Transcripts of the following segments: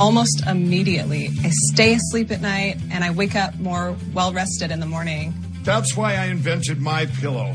almost immediately. I stay asleep at night and I wake up more well rested in the morning. That's why I invented My Pillow.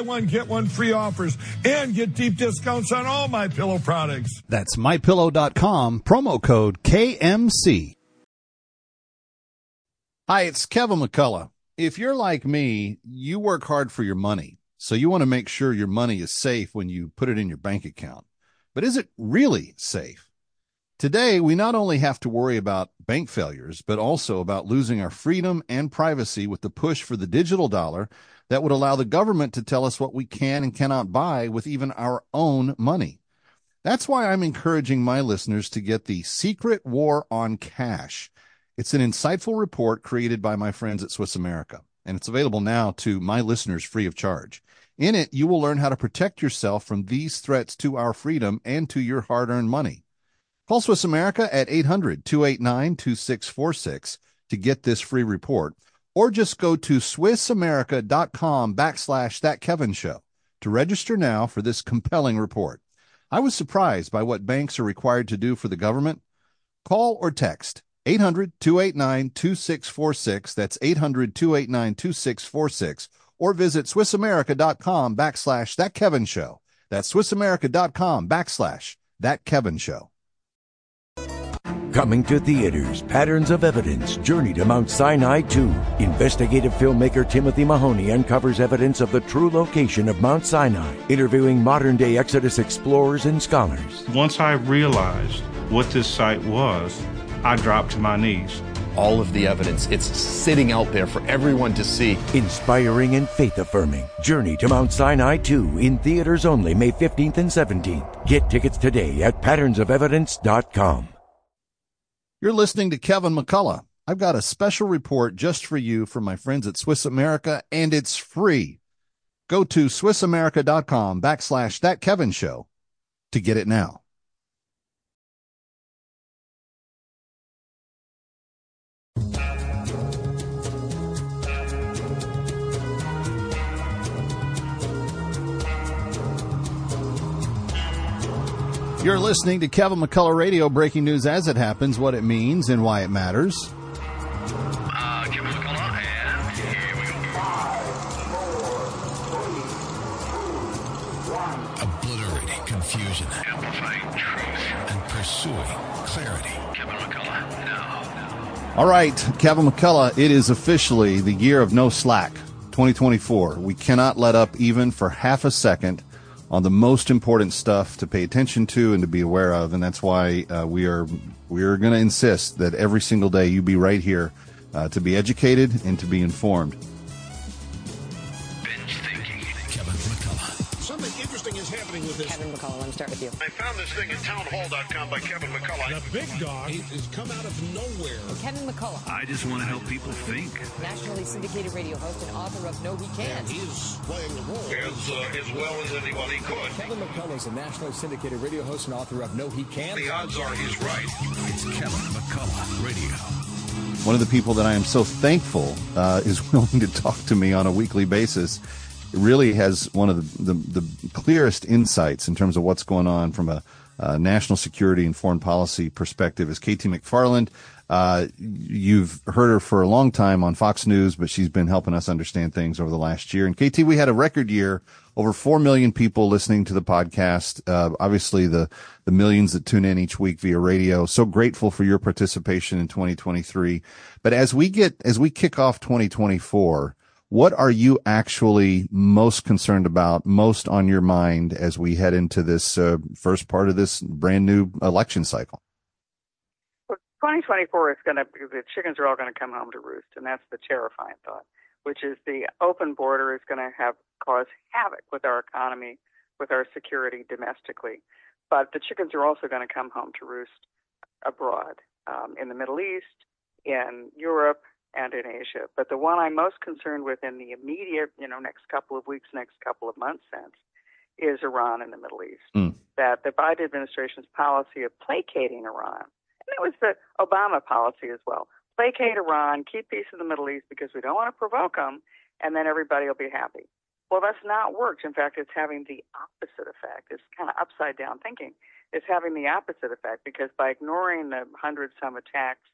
one get one free offers and get deep discounts on all my pillow products. That's mypillow.com, promo code KMC. Hi, it's Kevin McCullough. If you're like me, you work hard for your money. So you want to make sure your money is safe when you put it in your bank account. But is it really safe? Today, we not only have to worry about bank failures, but also about losing our freedom and privacy with the push for the digital dollar that would allow the government to tell us what we can and cannot buy with even our own money. That's why I'm encouraging my listeners to get the Secret War on Cash. It's an insightful report created by my friends at Swiss America, and it's available now to my listeners free of charge. In it, you will learn how to protect yourself from these threats to our freedom and to your hard earned money. Call Swiss America at 800 289 2646 to get this free report, or just go to SwissAmerica.com backslash That Kevin Show to register now for this compelling report. I was surprised by what banks are required to do for the government. Call or text 800 289 2646. That's 800 289 2646. Or visit SwissAmerica.com backslash That Kevin Show. That's SwissAmerica.com backslash That Kevin Show. Coming to theaters, Patterns of Evidence, Journey to Mount Sinai 2. Investigative filmmaker Timothy Mahoney uncovers evidence of the true location of Mount Sinai, interviewing modern day Exodus explorers and scholars. Once I realized what this site was, I dropped to my knees. All of the evidence, it's sitting out there for everyone to see. Inspiring and faith affirming. Journey to Mount Sinai 2 in theaters only May 15th and 17th. Get tickets today at patternsofevidence.com. You're listening to Kevin McCullough. I've got a special report just for you from my friends at Swiss America, and it's free. Go to SwissAmerica.com backslash That Kevin Show to get it now. You're listening to Kevin McCullough Radio, breaking news as it happens, what it means, and why it matters. Uh, Kevin McCullough, and here we go. Obliterating confusion. Amplifying truth. And pursuing clarity. Kevin McCullough, now. All right, Kevin McCullough, it is officially the year of no slack, 2024. We cannot let up even for half a second on the most important stuff to pay attention to and to be aware of, and that's why uh, we are we are going to insist that every single day you be right here uh, to be educated and to be informed. Start with you. I found this thing at townhall.com by Kevin McCullough. The big dog has come out of nowhere. Kevin McCullough. I just want to help people think. Nationally syndicated radio host and author of No He Can't. He's playing the role as, uh, as well as anybody could. Kevin McCullough is a nationally syndicated radio host and author of No He Can't. The odds are he's right. It's Kevin McCullough Radio. One of the people that I am so thankful uh, is willing to talk to me on a weekly basis. Really has one of the, the, the clearest insights in terms of what's going on from a, national security and foreign policy perspective is KT McFarland. Uh, you've heard her for a long time on Fox News, but she's been helping us understand things over the last year. And KT, we had a record year, over 4 million people listening to the podcast. Uh, obviously the, the millions that tune in each week via radio. So grateful for your participation in 2023. But as we get, as we kick off 2024, what are you actually most concerned about, most on your mind as we head into this uh, first part of this brand new election cycle? Well, 2024 is going to, the chickens are all going to come home to roost, and that's the terrifying thought, which is the open border is going to have cause havoc with our economy, with our security domestically. But the chickens are also going to come home to roost abroad, um, in the Middle East, in Europe, and in Asia. But the one I'm most concerned with in the immediate, you know, next couple of weeks, next couple of months sense is Iran in the Middle East. Mm. That the Biden administration's policy of placating Iran and it was the Obama policy as well. Placate Iran, keep peace in the Middle East because we don't want to provoke them, and then everybody will be happy. Well, that's not worked. In fact, it's having the opposite effect. It's kind of upside down thinking. It's having the opposite effect because by ignoring the hundred some attacks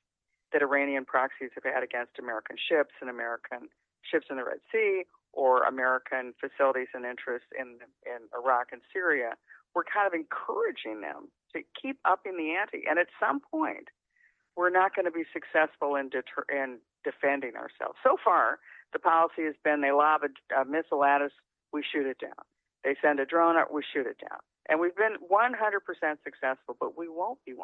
that Iranian proxies have had against American ships and American ships in the Red Sea or American facilities and interests in in Iraq and Syria, we're kind of encouraging them to keep upping the ante. And at some point, we're not going to be successful in, deter- in defending ourselves. So far, the policy has been they lob a, a missile at us, we shoot it down. They send a drone up, we shoot it down. And we've been 100% successful, but we won't be 100%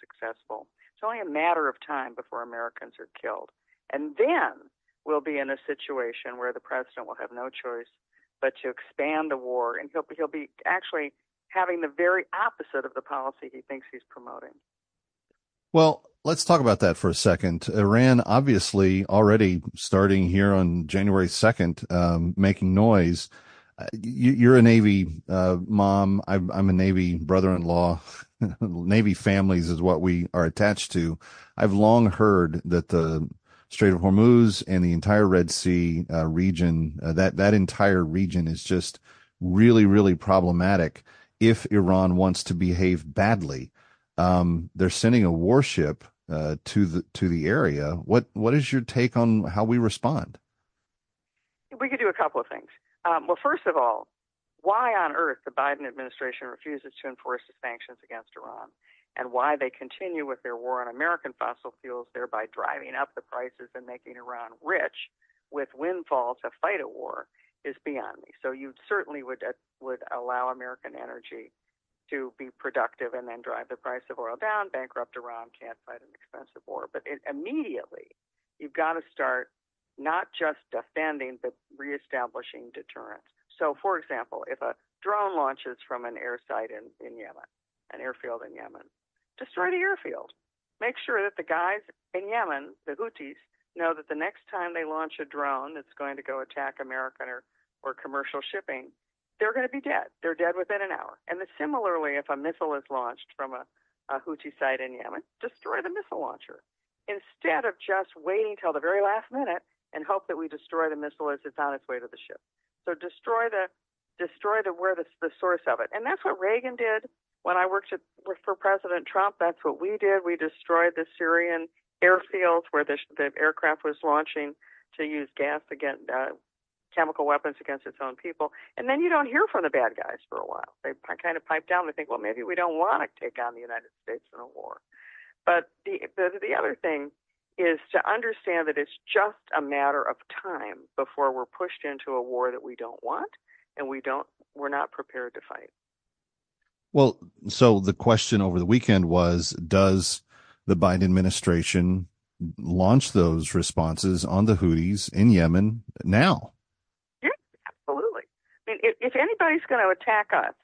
successful. It's only a matter of time before Americans are killed. And then we'll be in a situation where the president will have no choice but to expand the war, and he'll, he'll be actually having the very opposite of the policy he thinks he's promoting. Well, let's talk about that for a second. Iran obviously already starting here on January 2nd, um, making noise. Uh, you, are a Navy uh, mom. I'm, I'm, a Navy brother-in-law. Navy families is what we are attached to. I've long heard that the Strait of Hormuz and the entire Red Sea uh, region, uh, that that entire region is just really, really problematic if Iran wants to behave badly. Um, they're sending a warship uh, to the to the area. What what is your take on how we respond? We could do a couple of things. Um, well, first of all, why on earth the Biden administration refuses to enforce the sanctions against Iran, and why they continue with their war on American fossil fuels, thereby driving up the prices and making Iran rich with windfall to fight a war, is beyond me. So you certainly would uh, would allow American energy to be productive and then drive the price of oil down, bankrupt Iran, can't fight an expensive war. But it, immediately, you've got to start not just defending, but reestablishing deterrence. So, for example, if a drone launches from an air site in, in Yemen, an airfield in Yemen, destroy the airfield. Make sure that the guys in Yemen, the Houthis, know that the next time they launch a drone that's going to go attack American or, or commercial shipping, they're going to be dead. They're dead within an hour. And similarly, if a missile is launched from a, a Houthi site in Yemen, destroy the missile launcher instead of just waiting till the very last minute and hope that we destroy the missile as it's on its way to the ship. So destroy the destroy the where the, the source of it, and that's what Reagan did when I worked at, for President Trump. That's what we did. We destroyed the Syrian airfields where the, the aircraft was launching to use gas against uh, chemical weapons against its own people. And then you don't hear from the bad guys for a while. They kind of pipe down. They think, well, maybe we don't want to take on the United States in a war. But the, the, the other thing is to understand that it's just a matter of time before we're pushed into a war that we don't want and we don't we're not prepared to fight. Well, so the question over the weekend was does the Biden administration launch those responses on the Houthis in Yemen now? Yeah, absolutely. I mean, if, if anybody's going to attack us,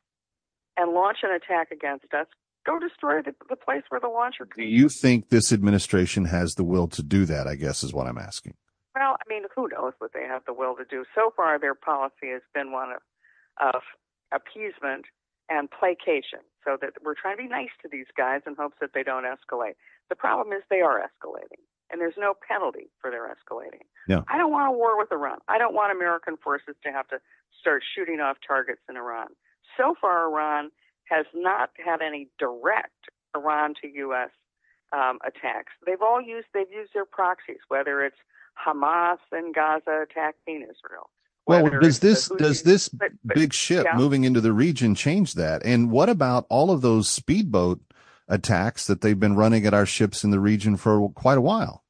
and launch an attack against us, go destroy the, the place where the launcher Do you think this administration has the will to do that? I guess is what I'm asking. Well, I mean, who knows what they have the will to do? So far, their policy has been one of, of appeasement and placation, so that we're trying to be nice to these guys in hopes that they don't escalate. The problem is they are escalating, and there's no penalty for their escalating. Yeah. I don't want a war with Iran. I don't want American forces to have to start shooting off targets in Iran. So far, Iran has not had any direct Iran to U.S. Um, attacks. They've all used they've used their proxies, whether it's Hamas in Gaza attacking Israel. Well, does this Houthis- does this but- but- big ship yeah. moving into the region change that? And what about all of those speedboat attacks that they've been running at our ships in the region for quite a while?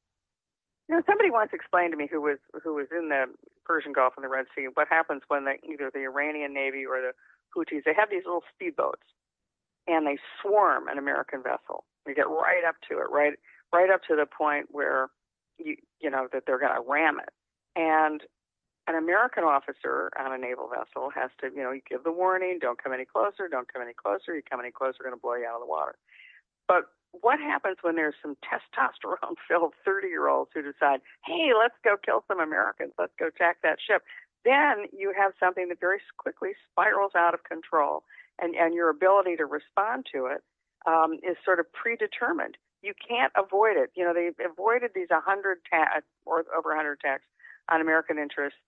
You know, somebody once explained to me who was who was in the Persian Gulf and the Red Sea what happens when the, either the Iranian Navy or the Houthis they have these little speedboats and they swarm an American vessel. They get right up to it, right right up to the point where you you know that they're going to ram it. And an American officer on a naval vessel has to, you know, you give the warning, don't come any closer, don't come any closer, you come any closer, we're going to blow you out of the water. But what happens when there's some testosterone filled 30 year olds who decide, hey, let's go kill some Americans, let's go attack that ship? Then you have something that very quickly spirals out of control, and, and your ability to respond to it um, is sort of predetermined. You can't avoid it. You know, they've avoided these 100 ta- or over 100 attacks on American interests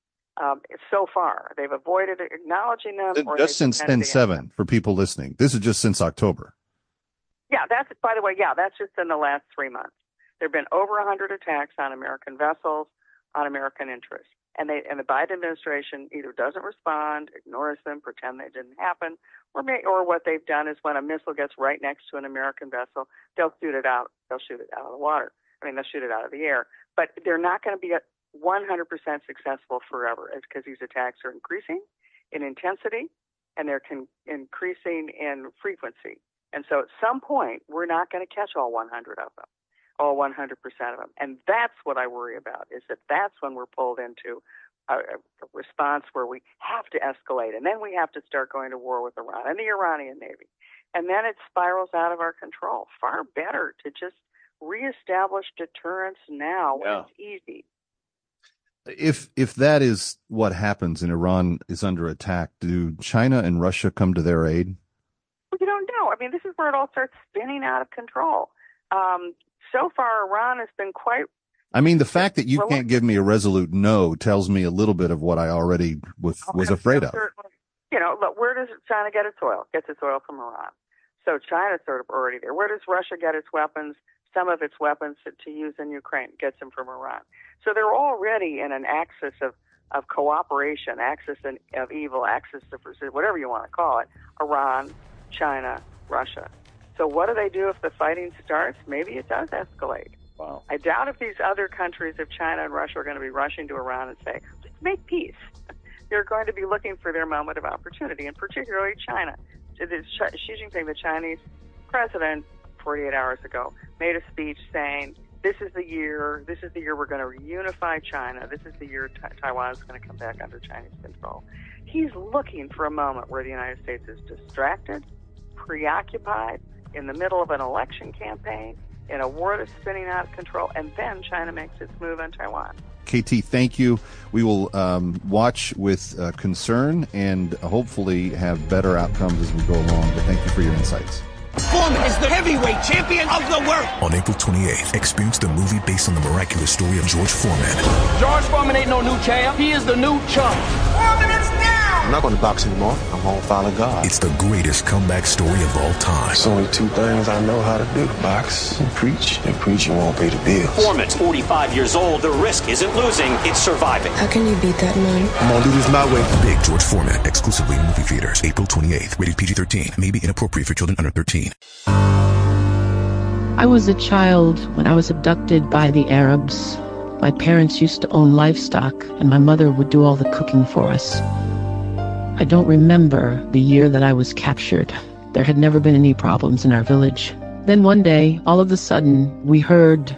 um, so far. They've avoided acknowledging them. Just since pretended 10 they haven't. 7 for people listening. This is just since October. Yeah, that's by the way. Yeah, that's just in the last three months. There have been over 100 attacks on American vessels, on American interests, and they and the Biden administration either doesn't respond, ignores them, pretend they didn't happen, or may, or what they've done is when a missile gets right next to an American vessel, they'll shoot it out. They'll shoot it out of the water. I mean, they'll shoot it out of the air. But they're not going to be at 100% successful forever, because these attacks are increasing in intensity and they're con- increasing in frequency. And so at some point, we're not going to catch all 100 of them, all 100% of them. And that's what I worry about, is that that's when we're pulled into a, a response where we have to escalate. And then we have to start going to war with Iran and the Iranian Navy. And then it spirals out of our control. Far better to just reestablish deterrence now when Yeah. it's easy. If if that is what happens and Iran is under attack, do China and Russia come to their aid? Well, you don't know. I mean, this is where it all starts spinning out of control. Um, so far, Iran has been quite I mean, the fact that you can't give me a resolute no tells me a little bit of what I already was oh, was afraid of. You know, look, where does China get its oil? Gets its oil from Iran. So China's sort of already there. Where does Russia get its weapons? Some of its weapons to, to use in Ukraine gets them from Iran. So they're already in an axis of, of cooperation, axis in, of evil, axis of whatever you want to call it. Iran, China, Russia. So what do they do if the fighting starts? Maybe it does escalate. Wow. I doubt if these other countries, if China and Russia are going to be rushing to Iran and say, let's make peace. They're going to be looking for their moment of opportunity, and particularly China. Xi Jinping, the Chinese president, 48 hours ago, made a speech saying, this is the year, this is the year we're going to reunify China. This is the year Taiwan is going to come back under Chinese control. He's looking for a moment where the United States is distracted, preoccupied, in the middle of an election campaign, in a war that's spinning out of control, and then China makes its move on Taiwan. KT, thank you. We will um, watch with uh, concern and hopefully have better outcomes as we go along. But thank you for your insights. Foreman is the heavyweight champion of the world. On April 28th, experience the movie based on the miraculous story of George Foreman. George Foreman ain't no new champ. He is the new chump. Foreman is down. I'm not going to box anymore. I'm going to follow God. It's the greatest comeback story of all time. It's only two things I know how to do box and preach. And preaching won't pay the bills. Foreman's 45 years old. The risk isn't losing, it's surviving. How can you beat that man? I'm going to do this my way. Big George Foreman, exclusively in movie theaters, April 28th. Rated PG 13. May be inappropriate for children under 13. I was a child when I was abducted by the Arabs. My parents used to own livestock, and my mother would do all the cooking for us. I don't remember the year that I was captured. There had never been any problems in our village. Then one day, all of a sudden, we heard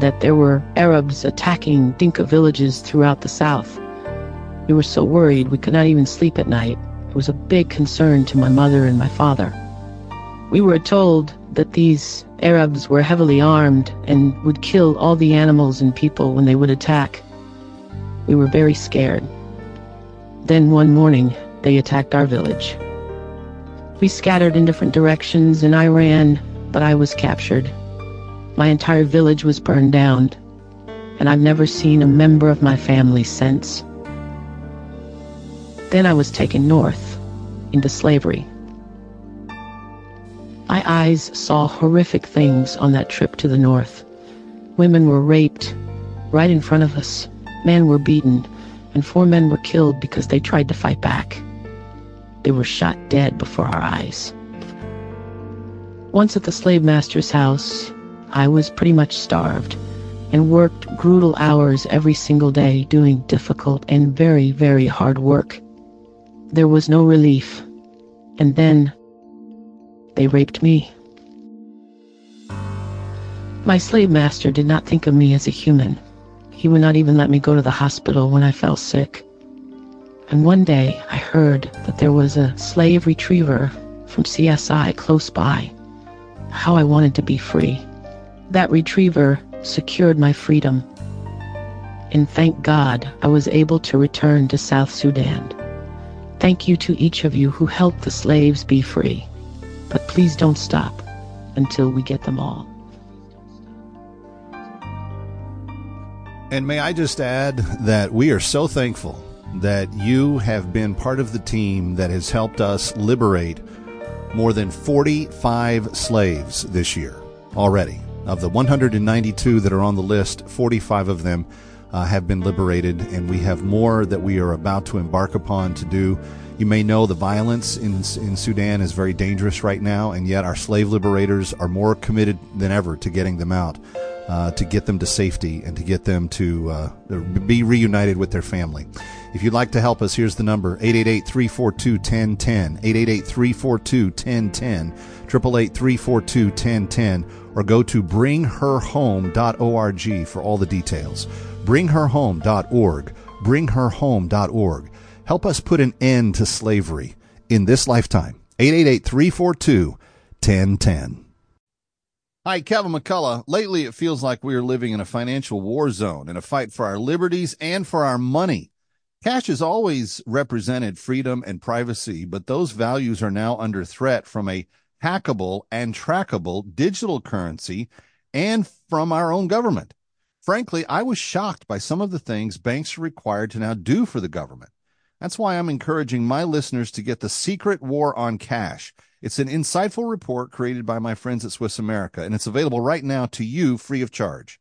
that there were Arabs attacking Dinka villages throughout the south. We were so worried we could not even sleep at night. It was a big concern to my mother and my father. We were told that these Arabs were heavily armed and would kill all the animals and people when they would attack. We were very scared. Then one morning, they attacked our village. We scattered in different directions and I ran, but I was captured. My entire village was burned down, and I've never seen a member of my family since. Then I was taken north, into slavery. My eyes saw horrific things on that trip to the north. Women were raped right in front of us. Men were beaten, and four men were killed because they tried to fight back. They were shot dead before our eyes. Once at the slave master's house, I was pretty much starved and worked brutal hours every single day doing difficult and very, very hard work. There was no relief. And then they raped me. My slave master did not think of me as a human. He would not even let me go to the hospital when I fell sick. And one day I heard that there was a slave retriever from CSI close by. How I wanted to be free. That retriever secured my freedom. And thank God I was able to return to South Sudan. Thank you to each of you who helped the slaves be free. But please don't stop until we get them all. And may I just add that we are so thankful that you have been part of the team that has helped us liberate more than 45 slaves this year already. Of the 192 that are on the list, 45 of them uh, have been liberated, and we have more that we are about to embark upon to do. You may know the violence in, in Sudan is very dangerous right now, and yet our slave liberators are more committed than ever to getting them out, uh, to get them to safety, and to get them to uh, be reunited with their family. If you'd like to help us, here's the number 888 342 1010, 888 342 1010, 888 342 1010, or go to bringherhome.org for all the details. Bringherhome.org, bringherhome.org. Help us put an end to slavery in this lifetime. 888 342 1010. Hi, Kevin McCullough. Lately, it feels like we are living in a financial war zone in a fight for our liberties and for our money. Cash has always represented freedom and privacy, but those values are now under threat from a hackable and trackable digital currency and from our own government. Frankly, I was shocked by some of the things banks are required to now do for the government. That's why I'm encouraging my listeners to get The Secret War on Cash. It's an insightful report created by my friends at Swiss America, and it's available right now to you free of charge.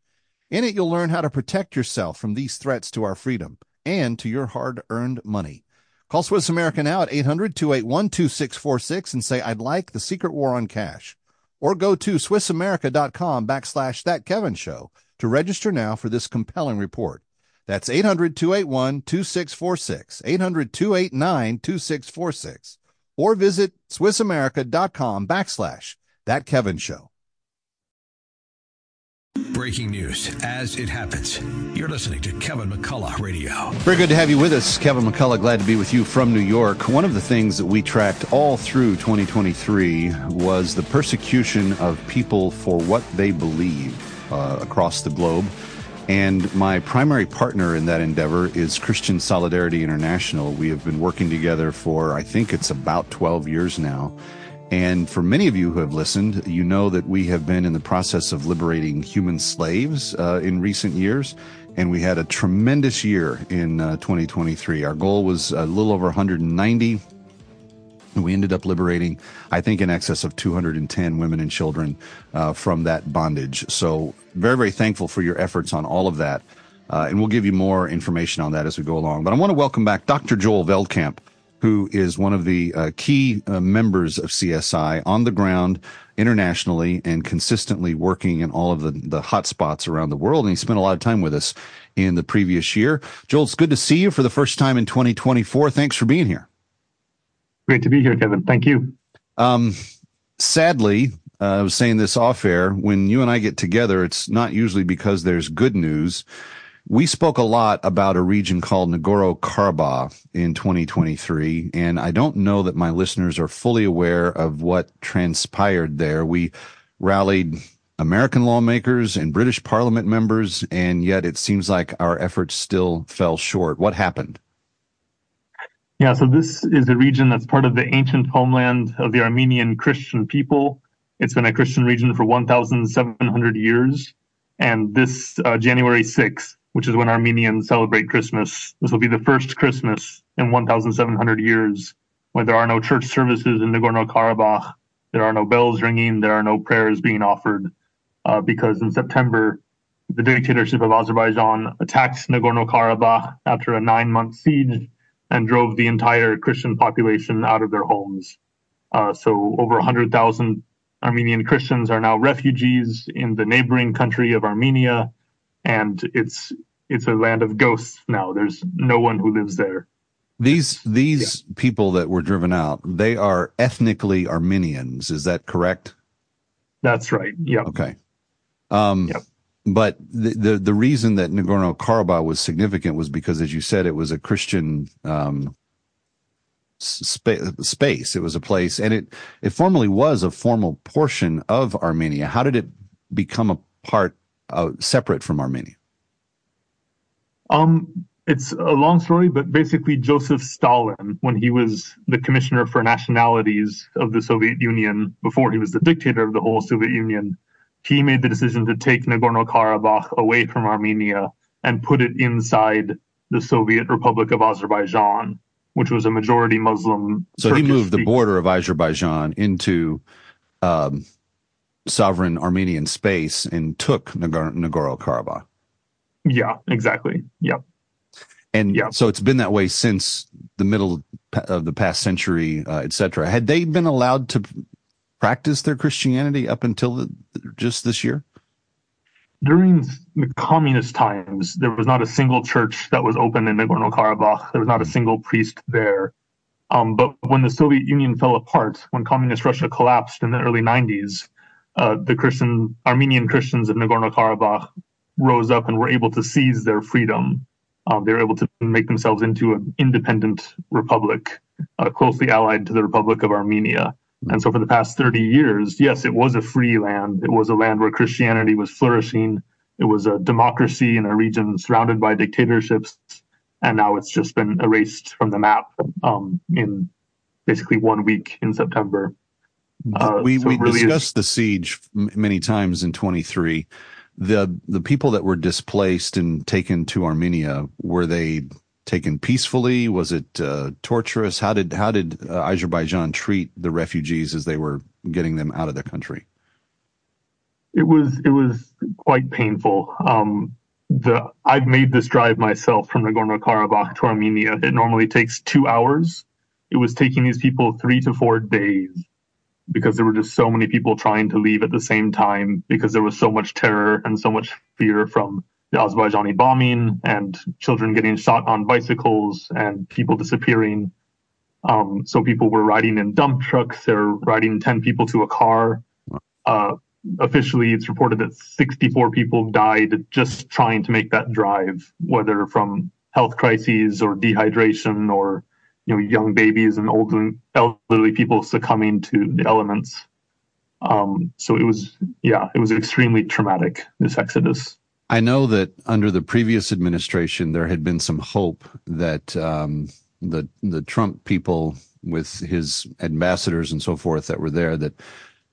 In it, you'll learn how to protect yourself from these threats to our freedom and to your hard earned money. Call Swiss America now at 800 281 2646 and say, I'd like the secret war on cash. Or go to SwissAmerica.com backslash That Kevin Show to register now for this compelling report. That's 800 281 2646, 800 289 2646. Or visit SwissAmerica.com backslash That Kevin Show. Breaking news as it happens. You're listening to Kevin McCullough Radio. Very good to have you with us, Kevin McCullough. Glad to be with you from New York. One of the things that we tracked all through 2023 was the persecution of people for what they believe uh, across the globe. And my primary partner in that endeavor is Christian Solidarity International. We have been working together for, I think it's about 12 years now. And for many of you who have listened, you know that we have been in the process of liberating human slaves uh, in recent years. And we had a tremendous year in uh, 2023. Our goal was a little over 190. We ended up liberating, I think, in excess of 210 women and children uh, from that bondage. So, very, very thankful for your efforts on all of that. Uh, and we'll give you more information on that as we go along. But I want to welcome back Dr. Joel Veldkamp who is one of the uh, key uh, members of CSI on the ground internationally and consistently working in all of the, the hot spots around the world. And he spent a lot of time with us in the previous year. Joel, it's good to see you for the first time in 2024. Thanks for being here. Great to be here, Kevin. Thank you. Um, sadly, uh, I was saying this off air, when you and I get together, it's not usually because there's good news We spoke a lot about a region called Nagorno Karabakh in 2023, and I don't know that my listeners are fully aware of what transpired there. We rallied American lawmakers and British parliament members, and yet it seems like our efforts still fell short. What happened? Yeah, so this is a region that's part of the ancient homeland of the Armenian Christian people. It's been a Christian region for 1,700 years. And this uh, January 6th, which is when Armenians celebrate Christmas. This will be the first Christmas in 1,700 years when there are no church services in Nagorno Karabakh. There are no bells ringing. There are no prayers being offered uh, because in September, the dictatorship of Azerbaijan attacked Nagorno Karabakh after a nine month siege and drove the entire Christian population out of their homes. Uh, so over 100,000 Armenian Christians are now refugees in the neighboring country of Armenia and it's it's a land of ghosts now. There's no one who lives there. These these yeah. people that were driven out, they are ethnically Armenians. Is that correct? That's right. Yeah. Okay. Um, yep. But the, the, the reason that Nagorno Karabakh was significant was because, as you said, it was a Christian um, spa- space. It was a place, and it it formerly was a formal portion of Armenia. How did it become a part uh, separate from Armenia? Um, it's a long story, but basically Joseph Stalin, when he was the commissioner for nationalities of the Soviet Union, before he was the dictator of the whole Soviet Union, he made the decision to take Nagorno-Karabakh away from Armenia and put it inside the Soviet Republic of Azerbaijan, which was a majority Muslim. So Turkish he moved the border of Azerbaijan into um, sovereign Armenian space and took Nagorno Karabakh. Yeah, exactly. Yep. And yeah. so it's been that way since the middle of the past century, uh, etc. Had they been allowed to practice their Christianity up until the, just this year? During the communist times, there was not a single church that was open in Nagorno Karabakh. There was not a single priest there. Um, but when the Soviet Union fell apart, when communist Russia collapsed in the early 90s, uh, the Christian Armenian Christians of Nagorno Karabakh rose up and were able to seize their freedom. Um, they were able to make themselves into an independent republic, uh, closely allied to the Republic of Armenia. And so, for the past 30 years, yes, it was a free land. It was a land where Christianity was flourishing. It was a democracy in a region surrounded by dictatorships. And now it's just been erased from the map um, in basically one week in September. Uh, we so we really discussed is, the siege many times in 23. The the people that were displaced and taken to Armenia were they taken peacefully? Was it uh, torturous? How did how did uh, Azerbaijan treat the refugees as they were getting them out of their country? It was it was quite painful. Um, the I've made this drive myself from Nagorno Karabakh to Armenia. It normally takes two hours. It was taking these people three to four days because there were just so many people trying to leave at the same time because there was so much terror and so much fear from the Azerbaijani bombing and children getting shot on bicycles and people disappearing. Um, so people were riding in dump trucks. They're riding 10 people to a car. Uh, officially, it's reported that 64 people died just trying to make that drive, whether from health crises or dehydration or you know, young babies and old elderly people succumbing to the elements. Um, so it was, yeah, it was extremely traumatic, this exodus. I know that under the previous administration, there had been some hope that um, the the Trump people, with his ambassadors and so forth that were there, that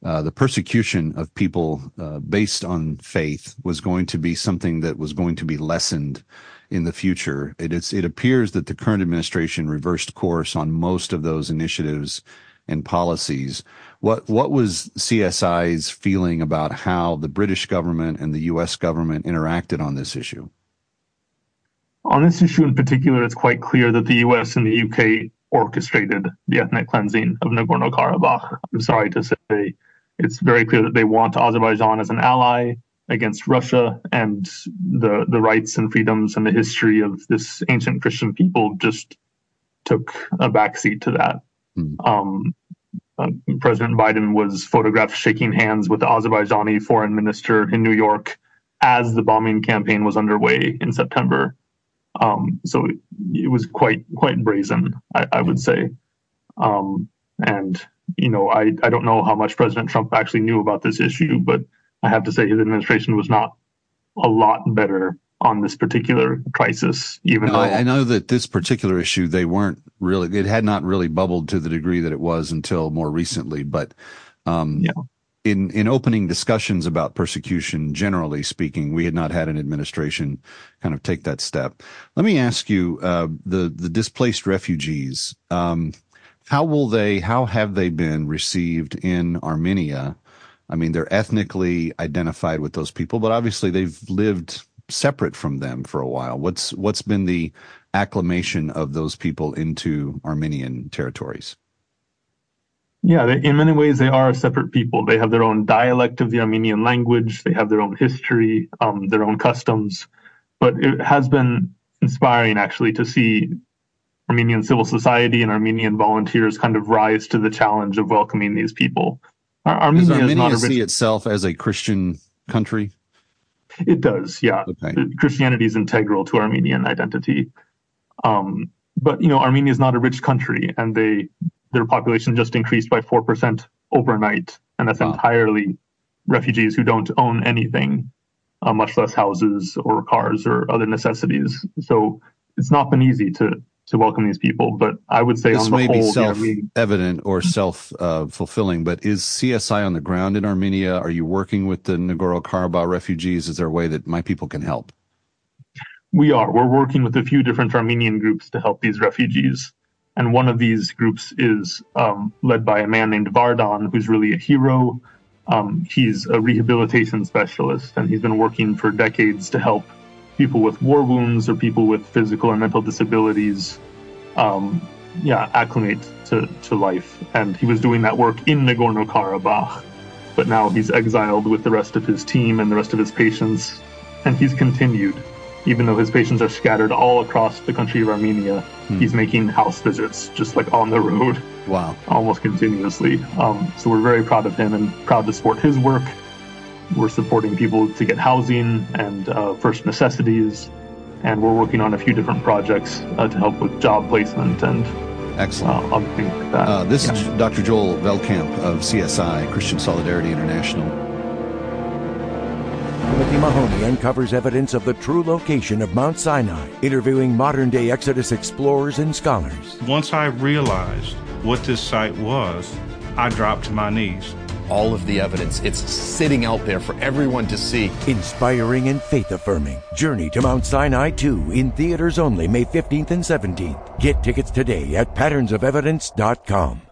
uh, the persecution of people uh, based on faith was going to be something that was going to be lessened in the future. It is, it appears that the current administration reversed course on most of those initiatives and policies. What what was CSI's feeling about how the British government and the U.S. government interacted on this issue? On this issue in particular, it's quite clear that the U.S. and the U.K. orchestrated the ethnic cleansing of Nagorno Karabakh. I'm sorry to say, it's very clear that they want Azerbaijan as an ally against Russia and the the rights and freedoms and the history of this ancient Christian people just took a backseat to that. Mm. Um, uh, President Biden was photographed shaking hands with the Azerbaijani foreign minister in New York as the bombing campaign was underway in September. Um, so it, it, was quite quite brazen, I, I would say. Um, and you know, I, I don't know how much President Trump actually knew about this issue, but I have to say his administration was not a lot better on this particular crisis. Even no, though I, I, know that this particular issue, they weren't really, it had not really bubbled to the degree that it was until more recently. But um, yeah. in in opening discussions about persecution, generally speaking, we had not had an administration kind of take that step. Let me ask you, uh, the the displaced refugees. Um, how will they? How have they been received in Armenia? I mean, they're ethnically identified with those people, but obviously they've lived separate from them for a while. What's what's been the acclamation of those people into Armenian territories? Yeah, they, in many ways they are a separate people. They have their own dialect of the Armenian language. They have their own history, um, their own customs. But it has been inspiring actually to see Armenian civil society and Armenian volunteers kind of rise to the challenge of welcoming these people. Ar- Armenia Does Armenia rich- see itself as a Christian country? It does, yeah. Okay. Christianity is integral to Armenian identity. Um, but you know, Armenia is not a rich country, and they their population just increased by four percent overnight, and that's wow. entirely refugees who don't own anything, uh, much less houses or cars or other necessities. So it's not been easy to to welcome these people. But I would say this on the may whole, be self-evident or self-fulfilling. but is CSI on the ground in Armenia? Are you working with the Nagorno Karabakh refugees? Is there a way that my people can help? We are. We're working with a few different Armenian groups to help these refugees. And one of these groups is um, led by a man named Vardan, who's really a hero. Um, he's a rehabilitation specialist, and he's been working for decades to help people with war wounds or people with physical and mental disabilities, um, yeah, acclimate to, to life. And he was doing that work in Nagorno Karabakh, but now he's exiled with the rest of his team and the rest of his patients, and he's continued. Even though his patients are scattered all across the country of Armenia, hmm. he's making house visits just like on the road. Wow. Almost continuously. Um, so we're very proud of him and proud to support his work we're supporting people to get housing and uh, first necessities, and we're working on a few different projects uh, to help with job placement and excellent uh, other things like that. Uh, this yeah. is Dr. Joel Veldkamp of CSI Christian Solidarity International. Timothy Mahoney uncovers evidence of the true location of Mount Sinai, interviewing modern day Exodus explorers and scholars. Once I realized what this site was, I dropped to my knees all of the evidence. It's sitting out there for everyone to see. Inspiring and faith affirming. Journey to Mount Sinai 2 in theaters only May 15th and 17th. Get tickets today at patternsofevidence.com.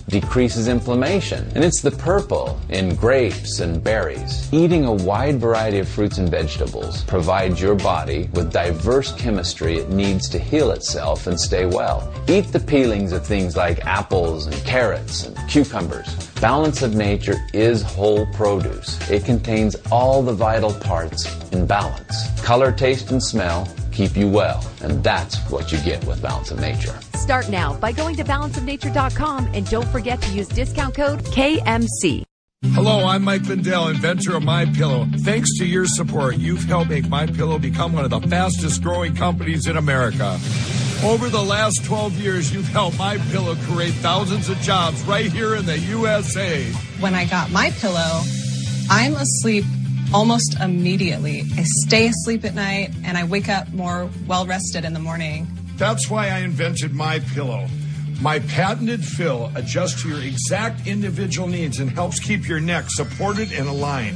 decreases inflammation, and it's the purple in grapes and berries. Eating a wide variety of fruits and vegetables provides your body with diverse chemistry it needs to heal itself and stay well. Eat the peelings of things like apples and carrots and cucumbers. Balance of nature is whole produce. It contains all the vital parts in balance. Color, taste, and smell keep you well, and that's what you get with Balance of Nature. Start now by going to balanceofnature.com and don't forget to use discount code KMC. Hello, I'm Mike Lindell, inventor of My Pillow. Thanks to your support, you've helped make My Pillow become one of the fastest growing companies in America. Over the last 12 years, you've helped My Pillow create thousands of jobs right here in the USA. When I got My Pillow, I'm asleep almost immediately. I stay asleep at night and I wake up more well rested in the morning. That's why I invented My Pillow. My patented fill adjusts to your exact individual needs and helps keep your neck supported and aligned.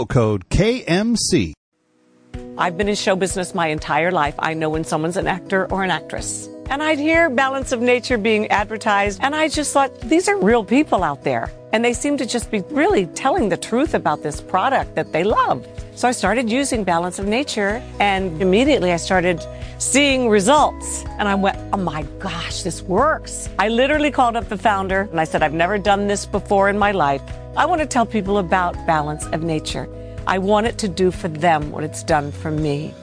code KMC. I've been in show business my entire life. I know when someone's an actor or an actress. And I'd hear Balance of Nature being advertised, and I just thought, these are real people out there. And they seem to just be really telling the truth about this product that they love. So I started using Balance of Nature, and immediately I started seeing results. And I went, oh my gosh, this works. I literally called up the founder and I said, I've never done this before in my life. I want to tell people about Balance of Nature. I want it to do for them what it's done for me.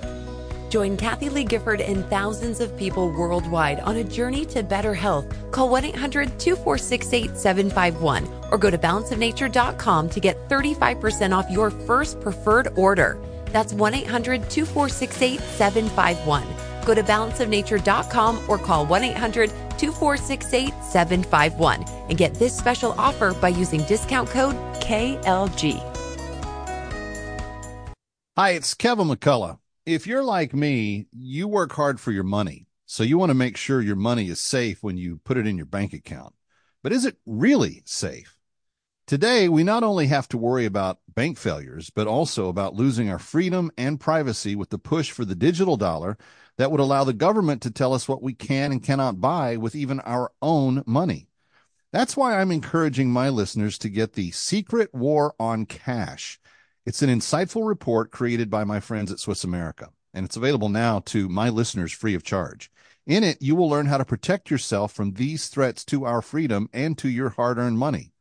Join Kathie Lee Gifford and thousands of people worldwide on a journey to better health. Call 1 800 246 8751 or go to balanceofnature.com to get 35% off your first preferred order. That's 1 800 246 8751. Go to balanceofnature.com or call 1 800 246 8751 and get this special offer by using discount code KLG. Hi, it's Kevin McCullough. If you're like me, you work hard for your money. So you want to make sure your money is safe when you put it in your bank account. But is it really safe? Today, we not only have to worry about bank failures, but also about losing our freedom and privacy with the push for the digital dollar that would allow the government to tell us what we can and cannot buy with even our own money. That's why I'm encouraging my listeners to get the Secret War on Cash. It's an insightful report created by my friends at Swiss America, and it's available now to my listeners free of charge. In it, you will learn how to protect yourself from these threats to our freedom and to your hard earned money.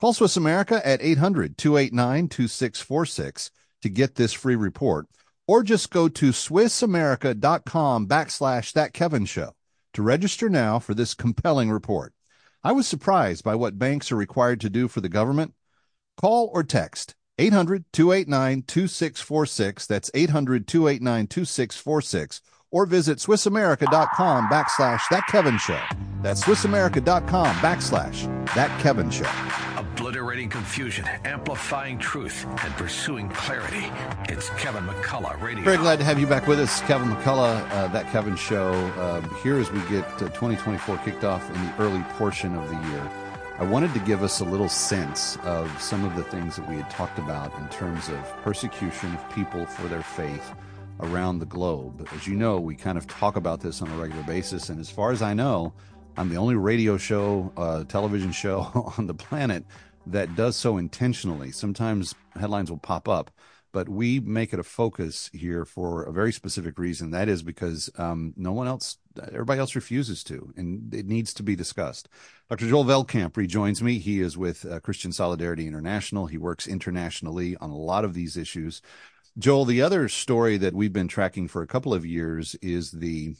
Call Swiss America at 800 289 2646 to get this free report, or just go to SwissAmerica.com backslash That Kevin Show to register now for this compelling report. I was surprised by what banks are required to do for the government. Call or text 800 289 2646. That's 800 289 2646. Or visit SwissAmerica.com backslash That Kevin Show. That's SwissAmerica.com backslash That Kevin Show. Obliterating confusion, amplifying truth, and pursuing clarity. It's Kevin McCullough Radio. Very glad to have you back with us, Kevin McCullough, uh, That Kevin Show. Uh, here as we get uh, 2024 kicked off in the early portion of the year. I wanted to give us a little sense of some of the things that we had talked about in terms of persecution of people for their faith around the globe. As you know, we kind of talk about this on a regular basis, and as far as I know, I'm the only radio show, uh, television show on the planet that does so intentionally. Sometimes headlines will pop up, but we make it a focus here for a very specific reason. That is because um, no one else, everybody else refuses to, and it needs to be discussed. Dr. Joel Veldkamp rejoins me. He is with uh, Christian Solidarity International. He works internationally on a lot of these issues. Joel, the other story that we've been tracking for a couple of years is the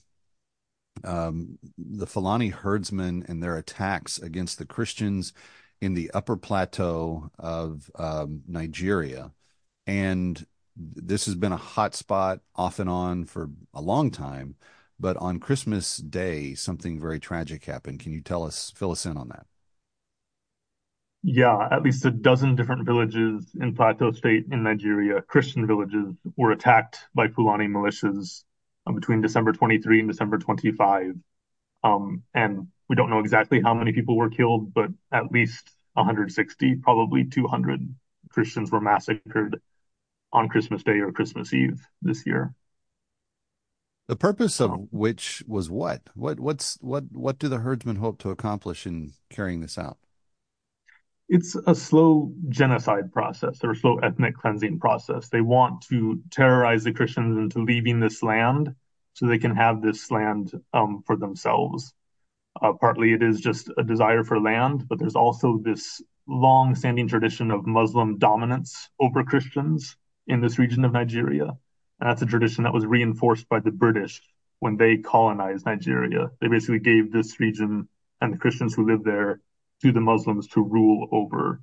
um, the Fulani herdsmen and their attacks against the Christians in the upper plateau of um, Nigeria. And this has been a hot spot off and on for a long time. But on Christmas Day, something very tragic happened. Can you tell us, fill us in on that? Yeah, at least a dozen different villages in Plateau State in Nigeria, Christian villages, were attacked by Fulani militias uh, between December 23 and December 25. Um, and we don't know exactly how many people were killed, but at least 160, probably 200 Christians were massacred on Christmas Day or Christmas Eve this year. The purpose of um, which was what? What what's what what do the herdsmen hope to accomplish in carrying this out? It's a slow genocide process or a slow ethnic cleansing process. They want to terrorize the Christians into leaving this land so they can have this land um, for themselves. Uh, partly it is just a desire for land, but there's also this long standing tradition of Muslim dominance over Christians in this region of Nigeria. And that's a tradition that was reinforced by the British when they colonized Nigeria. They basically gave this region and the Christians who live there to the Muslims to rule over.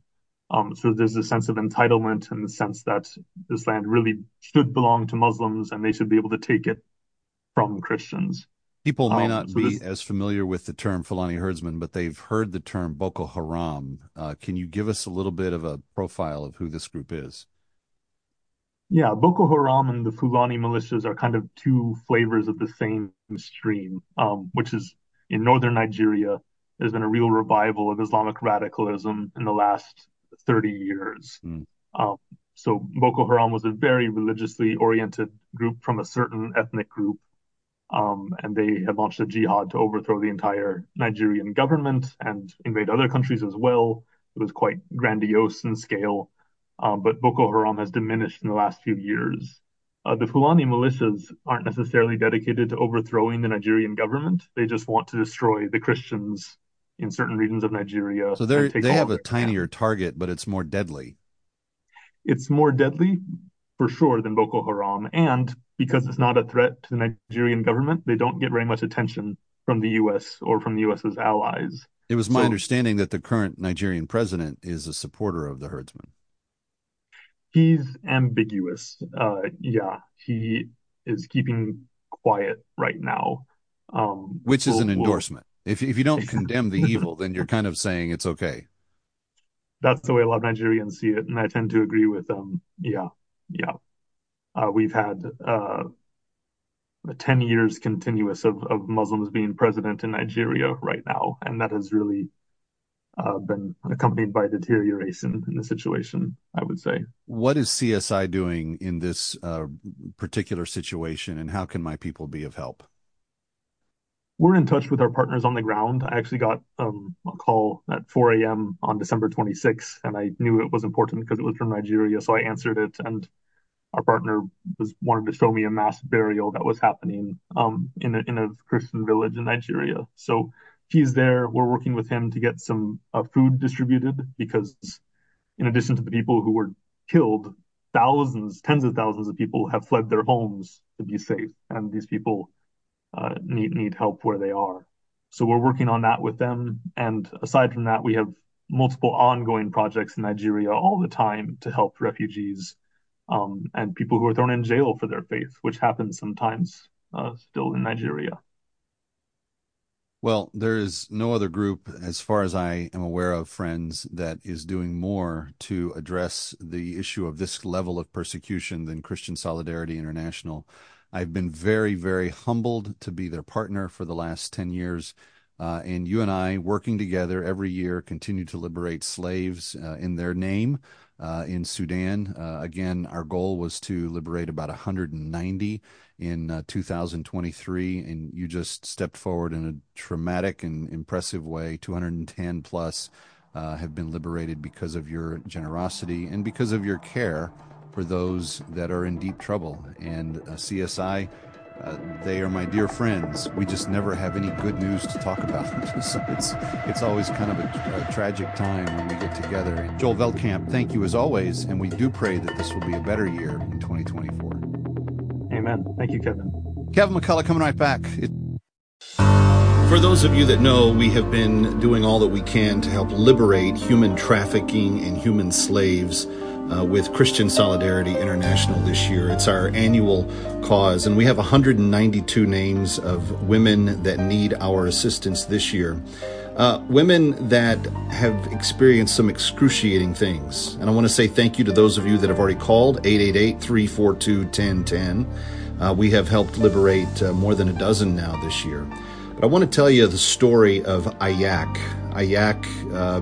Um, so there's a sense of entitlement and the sense that this land really should belong to Muslims and they should be able to take it from Christians. People may Um, not so be this- as familiar with the term Fulani herdsman, but they've heard the term Boko Haram. Uh, can you give us a little bit of a profile of who this group is? Yeah, Boko Haram and the Fulani militias are kind of two flavors of the same stream, um, which is in northern Nigeria. There's been a real revival of Islamic radicalism in the last 30 years. Um, so Boko Haram was a very religiously oriented group from a certain ethnic group, um, and they had launched a jihad to overthrow the entire Nigerian government and invade other countries as well. It was quite grandiose in scale. Um, but Boko Haram has diminished in the last few years. Uh, the Fulani militias aren't necessarily dedicated to overthrowing the Nigerian government. They just want to destroy the Christians in certain regions of Nigeria. So they they have a tinier target, but it's more deadly. it's more deadly for sure than Boko Haram. And because it's not a threat to the Nigerian government, they don't get very much attention from the US or from the US's allies. It was my So- understanding that the current Nigerian president is a supporter of the herdsman. He's ambiguous. Uh, yeah, he is keeping quiet right now. Um, which is we'll- an endorsement. If if you don't condemn the evil, then you're kind of saying it's okay. that's the way a lot of Nigerians see it, and I tend to agree with them. Yeah, yeah. Uh, we've had uh, 10 years continuous of, of Muslims being president in Nigeria right now, and that has really uh, been accompanied by deterioration in the situation, I would say. What is CSI doing in this uh, particular situation, and how can my people be of help? We're in touch with our partners on the ground. I actually got um, a call at 4 a.m. on December 26th, and I knew it was important because it was from Nigeria, so I answered it. And our partner was wanted to show me a mass burial that was happening um, in a in a Christian village in Nigeria. So he's there. We're working with him to get some uh, food distributed because, in addition to the people who were killed, thousands, tens of thousands of people have fled their homes to be safe, and these people uh, need need help where they are. So we're working on that with them. And aside from that, we have multiple ongoing projects in Nigeria all the time to help refugees um, and people who are thrown in jail for their faith, which happens sometimes uh, still in Nigeria. Well, there is no other group, as far as I am aware of, friends, that is doing more to address the issue of this level of persecution than Christian Solidarity International. I've been very, very humbled to be their partner for the last 10 years. Uh, and you and I, working together every year, continue to liberate slaves uh, in their name uh, in Sudan. Uh, again, our goal was to liberate about 190 in uh, 2023, and you just stepped forward in a traumatic and impressive way. 210 plus uh, have been liberated because of your generosity and because of your care for those that are in deep trouble. And uh, CSI, uh, they are my dear friends. We just never have any good news to talk about. so it's it's always kind of a, a tragic time when we get together. And Joel Veldkamp, thank you as always, and we do pray that this will be a better year in 2024. Amen. Thank you, Kevin. Kevin McCullough coming right back. It- For those of you that know, we have been doing all that we can to help liberate human trafficking and human slaves uh, with Christian Solidarity International this year. It's our annual cause, and we have 192 names of women that need our assistance this year. Uh, women that have experienced some excruciating things. And I want to say thank you to those of you that have already called 888 342 1010. Uh, we have helped liberate uh, more than a dozen now this year. But I want to tell you the story of Ayak. Ayak uh,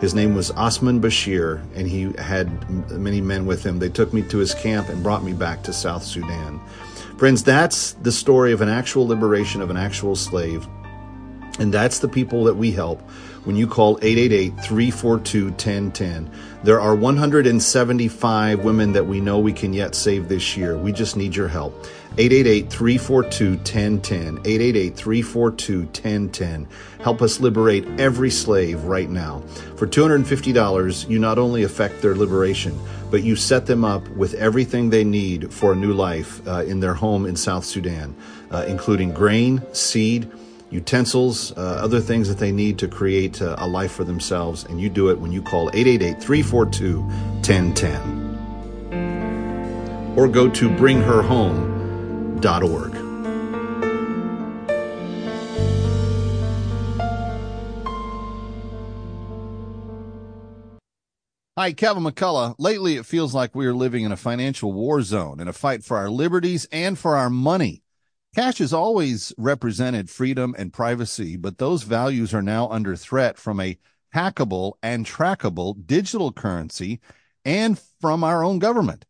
His name was Osman Bashir, and he had many men with him. They took me to his camp and brought me back to South Sudan. Friends, that's the story of an actual liberation of an actual slave. And that's the people that we help when you call 888 342 1010. There are 175 women that we know we can yet save this year. We just need your help. 888 342 1010. 888 342 1010. Help us liberate every slave right now. For $250, you not only affect their liberation, but you set them up with everything they need for a new life uh, in their home in South Sudan, uh, including grain, seed, utensils, uh, other things that they need to create uh, a life for themselves. And you do it when you call 888 342 1010 or go to Hi, Kevin McCullough. Lately, it feels like we are living in a financial war zone in a fight for our liberties and for our money. Cash has always represented freedom and privacy, but those values are now under threat from a hackable and trackable digital currency and from our own government.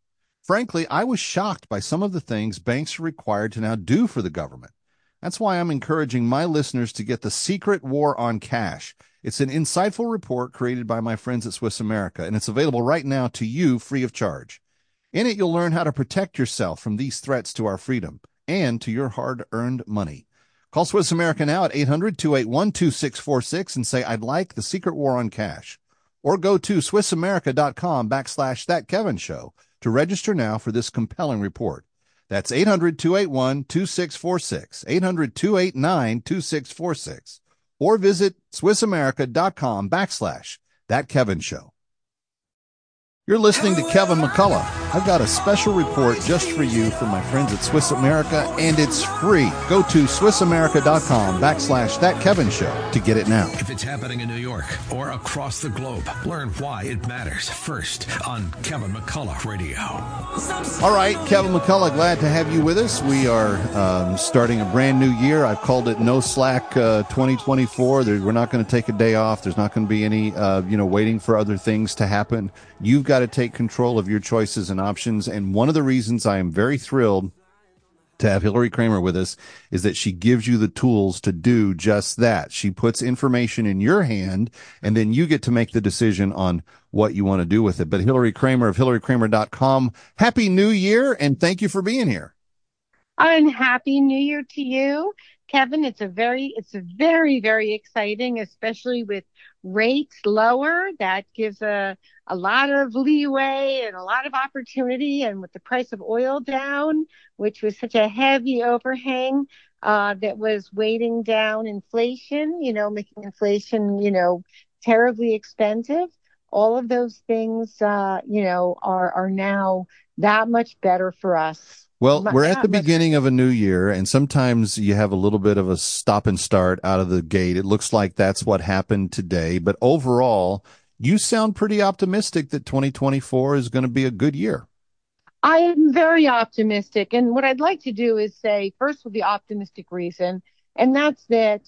Frankly, I was shocked by some of the things banks are required to now do for the government. That's why I'm encouraging my listeners to get The Secret War on Cash. It's an insightful report created by my friends at Swiss America, and it's available right now to you free of charge. In it, you'll learn how to protect yourself from these threats to our freedom and to your hard earned money. Call Swiss America now at 800 281 2646 and say, I'd like the secret war on cash. Or go to SwissAmerica.com backslash that Kevin show to register now for this compelling report. That's 800 281 2646, 800 289 2646, or visit SwissAmerica.com backslash that Kevin show. You're listening to Kevin McCullough. I've got a special report just for you from my friends at Swiss America, and it's free. Go to SwissAmerica.com backslash that Kevin show to get it now. If it's happening in New York or across the globe, learn why it matters first on Kevin McCullough Radio. All right, Kevin McCullough, glad to have you with us. We are um, starting a brand new year. I've called it No Slack uh, 2024. There, we're not going to take a day off. There's not going to be any, uh, you know, waiting for other things to happen. You've got to take control of your choices and options. And one of the reasons I am very thrilled to have Hilary Kramer with us is that she gives you the tools to do just that. She puts information in your hand and then you get to make the decision on what you want to do with it. But Hilary Kramer of hilarykramer.com, happy new year and thank you for being here. And happy new year to you. Kevin, it's a very, it's a very, very exciting, especially with rates lower. That gives a, a lot of leeway and a lot of opportunity. And with the price of oil down, which was such a heavy overhang, uh, that was weighting down inflation, you know, making inflation, you know, terribly expensive. All of those things, uh, you know, are, are now that much better for us. Well, we're at the beginning of a new year, and sometimes you have a little bit of a stop and start out of the gate. It looks like that's what happened today. But overall, you sound pretty optimistic that 2024 is going to be a good year. I am very optimistic. And what I'd like to do is say, first, with the optimistic reason, and that's that,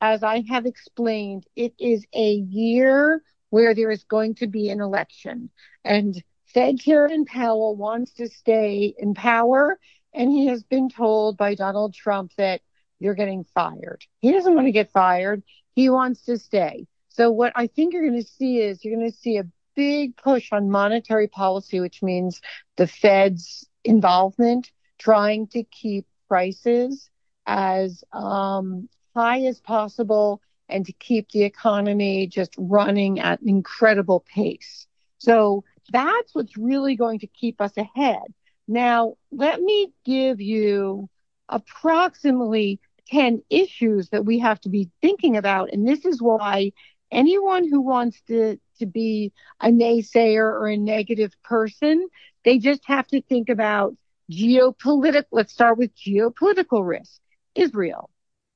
as I have explained, it is a year where there is going to be an election. And Fed Chairman Powell wants to stay in power, and he has been told by Donald Trump that you're getting fired. He doesn't want to get fired. He wants to stay. So what I think you're going to see is you're going to see a big push on monetary policy, which means the Fed's involvement trying to keep prices as um, high as possible and to keep the economy just running at an incredible pace. So that's what's really going to keep us ahead. Now, let me give you approximately 10 issues that we have to be thinking about. And this is why anyone who wants to, to be a naysayer or a negative person, they just have to think about geopolitical. Let's start with geopolitical risk. Israel,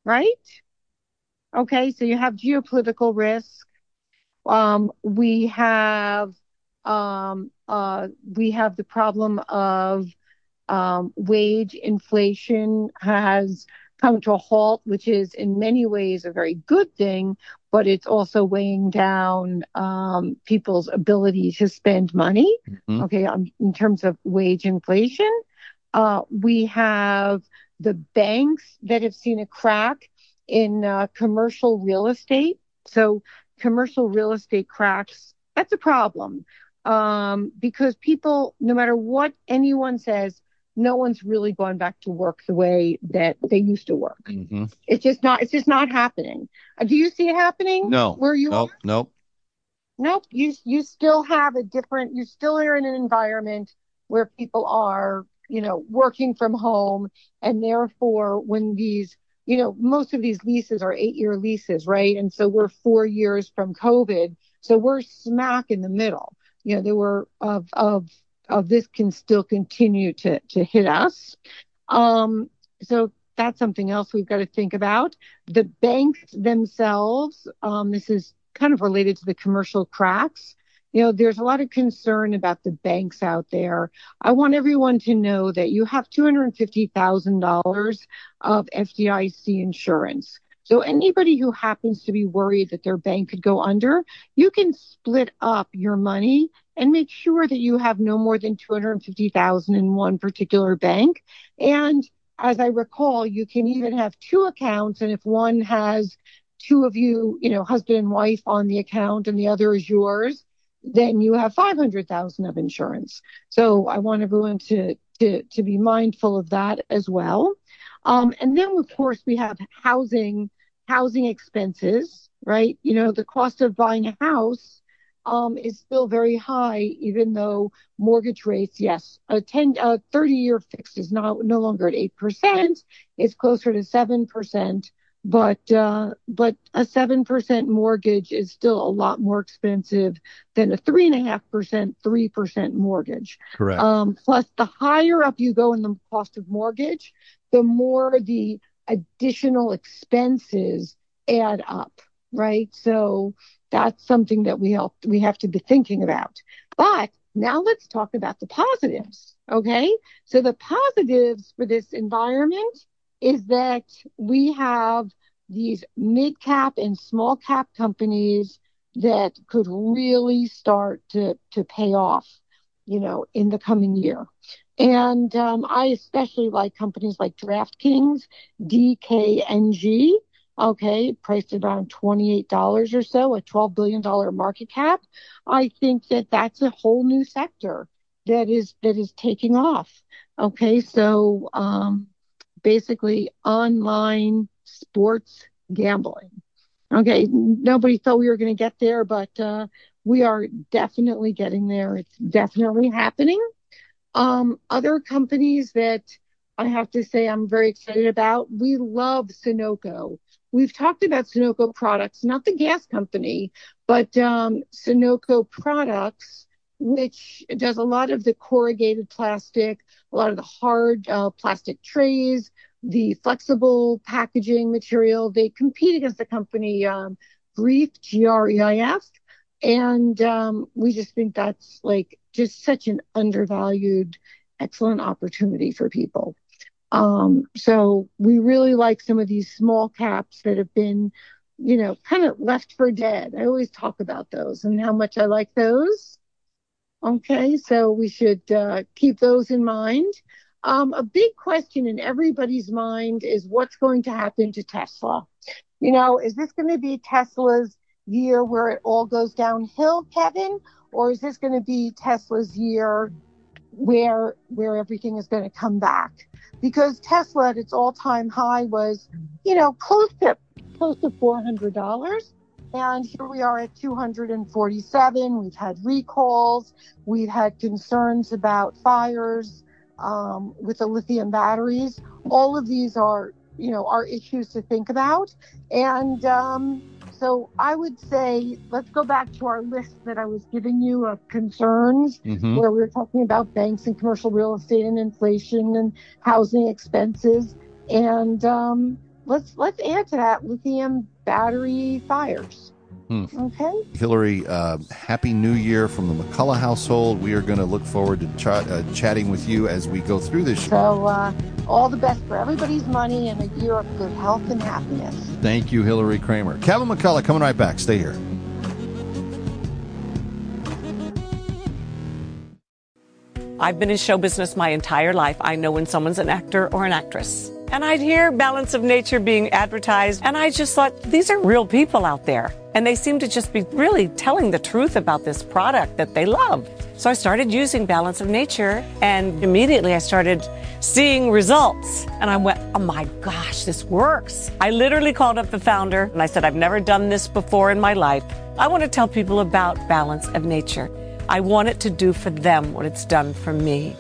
right? Okay, so you have geopolitical risk. Um, we have um, uh, we have the problem of um, wage inflation has come to a halt, which is in many ways a very good thing, but it's also weighing down um, people's ability to spend money. Mm-hmm. Okay, um, in terms of wage inflation, uh, we have the banks that have seen a crack in uh, commercial real estate. So commercial real estate cracks, that's a problem. Um, because people, no matter what anyone says, no one's really gone back to work the way that they used to work. Mm-hmm. It's just not, it's just not happening. Uh, do you see it happening? No. Where you nope, are? Nope. Nope. You, you still have a different, you still are in an environment where people are, you know, working from home. And therefore, when these, you know, most of these leases are eight year leases, right? And so we're four years from COVID. So we're smack in the middle. You know, there were of, of of this can still continue to, to hit us. Um, so that's something else we've got to think about. The banks themselves, um, this is kind of related to the commercial cracks. You know, there's a lot of concern about the banks out there. I want everyone to know that you have $250,000 of FDIC insurance. So anybody who happens to be worried that their bank could go under, you can split up your money and make sure that you have no more than 250,000 in one particular bank. And as I recall, you can even have two accounts. And if one has two of you, you know, husband and wife on the account and the other is yours, then you have 500,000 of insurance. So I want everyone to, to, to be mindful of that as well. Um, and then of course we have housing housing expenses, right? You know, the cost of buying a house um, is still very high, even though mortgage rates, yes, a 10, a 30 year fixed is not, no longer at 8%. It's closer to 7%. But, uh, but a 7% mortgage is still a lot more expensive than a three and a half percent, 3% mortgage. Correct. Um, plus the higher up you go in the cost of mortgage, the more the additional expenses add up, right? So that's something that we help, we have to be thinking about. But now let's talk about the positives. Okay. So the positives for this environment is that we have these mid cap and small cap companies that could really start to, to pay off, you know, in the coming year. And um, I especially like companies like DraftKings, DKNG, okay, priced around $28 or so, a $12 billion market cap. I think that that's a whole new sector that is, that is taking off. Okay. So, um, basically online sports gambling. Okay. Nobody thought we were going to get there, but, uh, we are definitely getting there. It's definitely happening. Um, other companies that I have to say I'm very excited about, we love Sonoco. We've talked about Sonoco products, not the gas company, but um, Sonoco products, which does a lot of the corrugated plastic, a lot of the hard uh, plastic trays, the flexible packaging material. They compete against the company um, Greif, G-R-E-I-F, and um, we just think that's like just such an undervalued, excellent opportunity for people. Um, so we really like some of these small caps that have been, you know, kind of left for dead. I always talk about those and how much I like those. Okay, so we should uh, keep those in mind. Um, a big question in everybody's mind is what's going to happen to Tesla? You know, is this going to be Tesla's year where it all goes downhill, Kevin? Or is this going to be Tesla's year where where everything is going to come back? Because Tesla at its all-time high was, you know, close to close to four hundred dollars. And here we are at 247. We've had recalls. We've had concerns about fires. um, with the lithium batteries. All of these are, you know, are issues to think about. And um, so I would say let's go back to our list that I was giving you of concerns, Mhm. where we were talking about banks and commercial real estate and inflation and housing expenses. And um, let's let's add to that lithium battery fires. Hmm. Okay. Hilary, uh, happy new year from the McCullough household. We are going to look forward to ch- uh, chatting with you as we go through this. Show. So uh, all the best for everybody's money and a year of good health and happiness. Thank you, Hilary Kramer. Kevin McCullough coming right back. Stay here. I've been in show business my entire life. I know when someone's an actor or an actress. And I'd hear Balance of Nature being advertised, and I just thought, these are real people out there. And they seem to just be really telling the truth about this product that they love. So I started using Balance of Nature, and immediately I started seeing results. And I went, oh my gosh, this works. I literally called up the founder and I said, I've never done this before in my life. I want to tell people about Balance of Nature. I want it to do for them what it's done for me.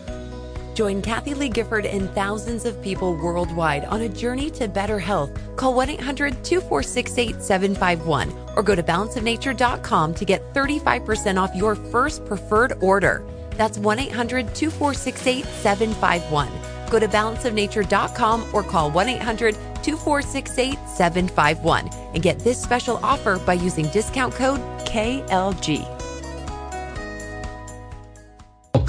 Join Kathie Lee Gifford and thousands of people worldwide on a journey to better health. Call 1 800 246 8751 or go to balanceofnature.com to get 35% off your first preferred order. That's 1 800 246 8751. Go to balanceofnature.com or call 1 800 246 8751 and get this special offer by using discount code KLG.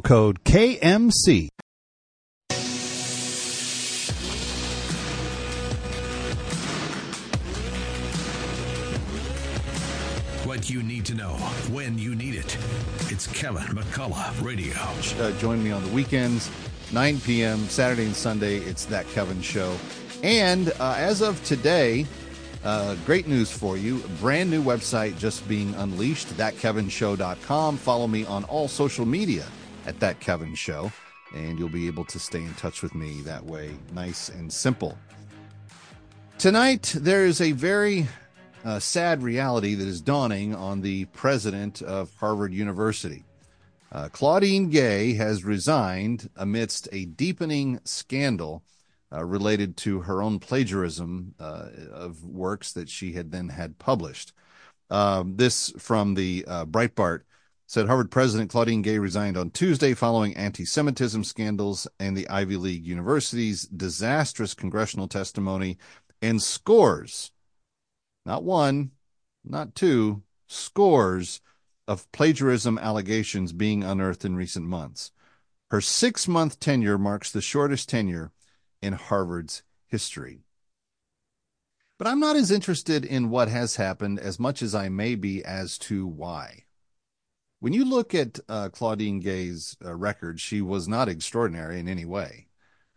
code KMC. What you need to know when you need it. It's Kevin McCullough Radio. Uh, join me on the weekends, 9 p.m. Saturday and Sunday. It's that Kevin show. And uh, as of today, uh, great news for you. Brand new website just being unleashed, thatkevinshow.com. Follow me on all social media at That Kevin Show, and you'll be able to stay in touch with me that way. Nice and simple. Tonight, there is a very uh, sad reality that is dawning on the president of Harvard University. Uh, Claudine Gay has resigned amidst a deepening scandal uh, related to her own plagiarism uh, of works that she had then had published. Um, this from the uh, Breitbart said Harvard President Claudine Gay resigned on Tuesday following anti Semitism scandals and the Ivy League university's disastrous congressional testimony and scores, not one, not two, scores of plagiarism allegations being unearthed in recent months. Her six month tenure marks the shortest tenure in Harvard's history. But I'm not as interested in what has happened as much as I may be as to why. When you look at uh, Claudine Gay's uh, record, she was not extraordinary in any way.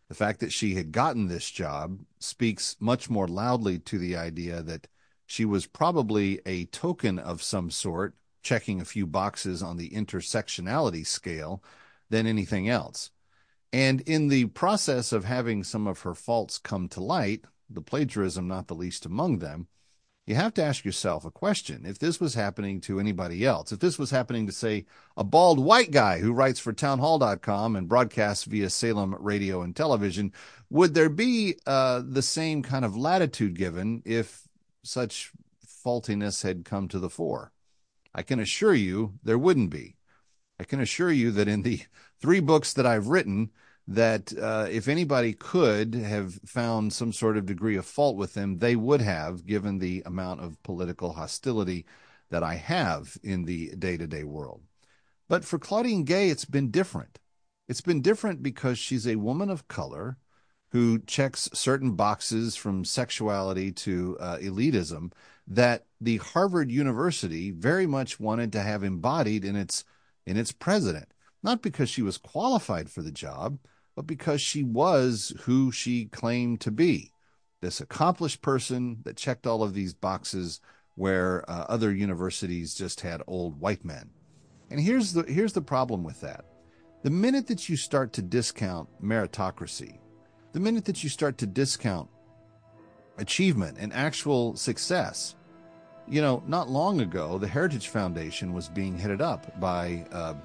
The fact that she had gotten this job speaks much more loudly to the idea that she was probably a token of some sort, checking a few boxes on the intersectionality scale, than anything else. And in the process of having some of her faults come to light, the plagiarism not the least among them, you have to ask yourself a question. If this was happening to anybody else, if this was happening to, say, a bald white guy who writes for townhall.com and broadcasts via Salem radio and television, would there be uh, the same kind of latitude given if such faultiness had come to the fore? I can assure you there wouldn't be. I can assure you that in the three books that I've written, that uh, if anybody could have found some sort of degree of fault with them, they would have, given the amount of political hostility that I have in the day to day world. But for Claudine Gay, it's been different. It's been different because she's a woman of color who checks certain boxes from sexuality to uh, elitism that the Harvard University very much wanted to have embodied in its in its president. Not because she was qualified for the job, but because she was who she claimed to be this accomplished person that checked all of these boxes where uh, other universities just had old white men. And here's the here's the problem with that. The minute that you start to discount meritocracy, the minute that you start to discount achievement and actual success, you know, not long ago, the Heritage Foundation was being headed up by uh,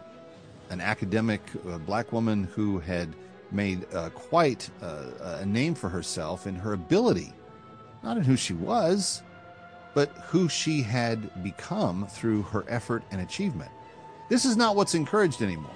an academic uh, black woman who had made uh, quite uh, a name for herself in her ability, not in who she was, but who she had become through her effort and achievement. This is not what's encouraged anymore.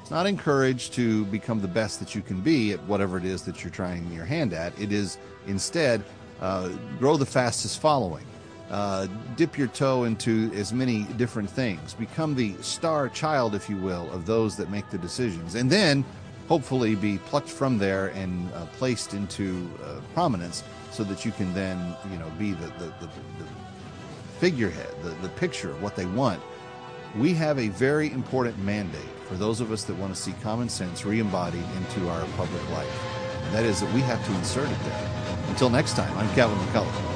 It's not encouraged to become the best that you can be at whatever it is that you're trying your hand at. It is instead uh, grow the fastest following. Uh, dip your toe into as many different things. Become the star child, if you will, of those that make the decisions. And then hopefully be plucked from there and uh, placed into uh, prominence so that you can then you know be the, the, the, the figurehead the, the picture of what they want. We have a very important mandate for those of us that want to see common sense re-embodied into our public life. And that is that we have to insert it there. Until next time i'm Kevin mccullough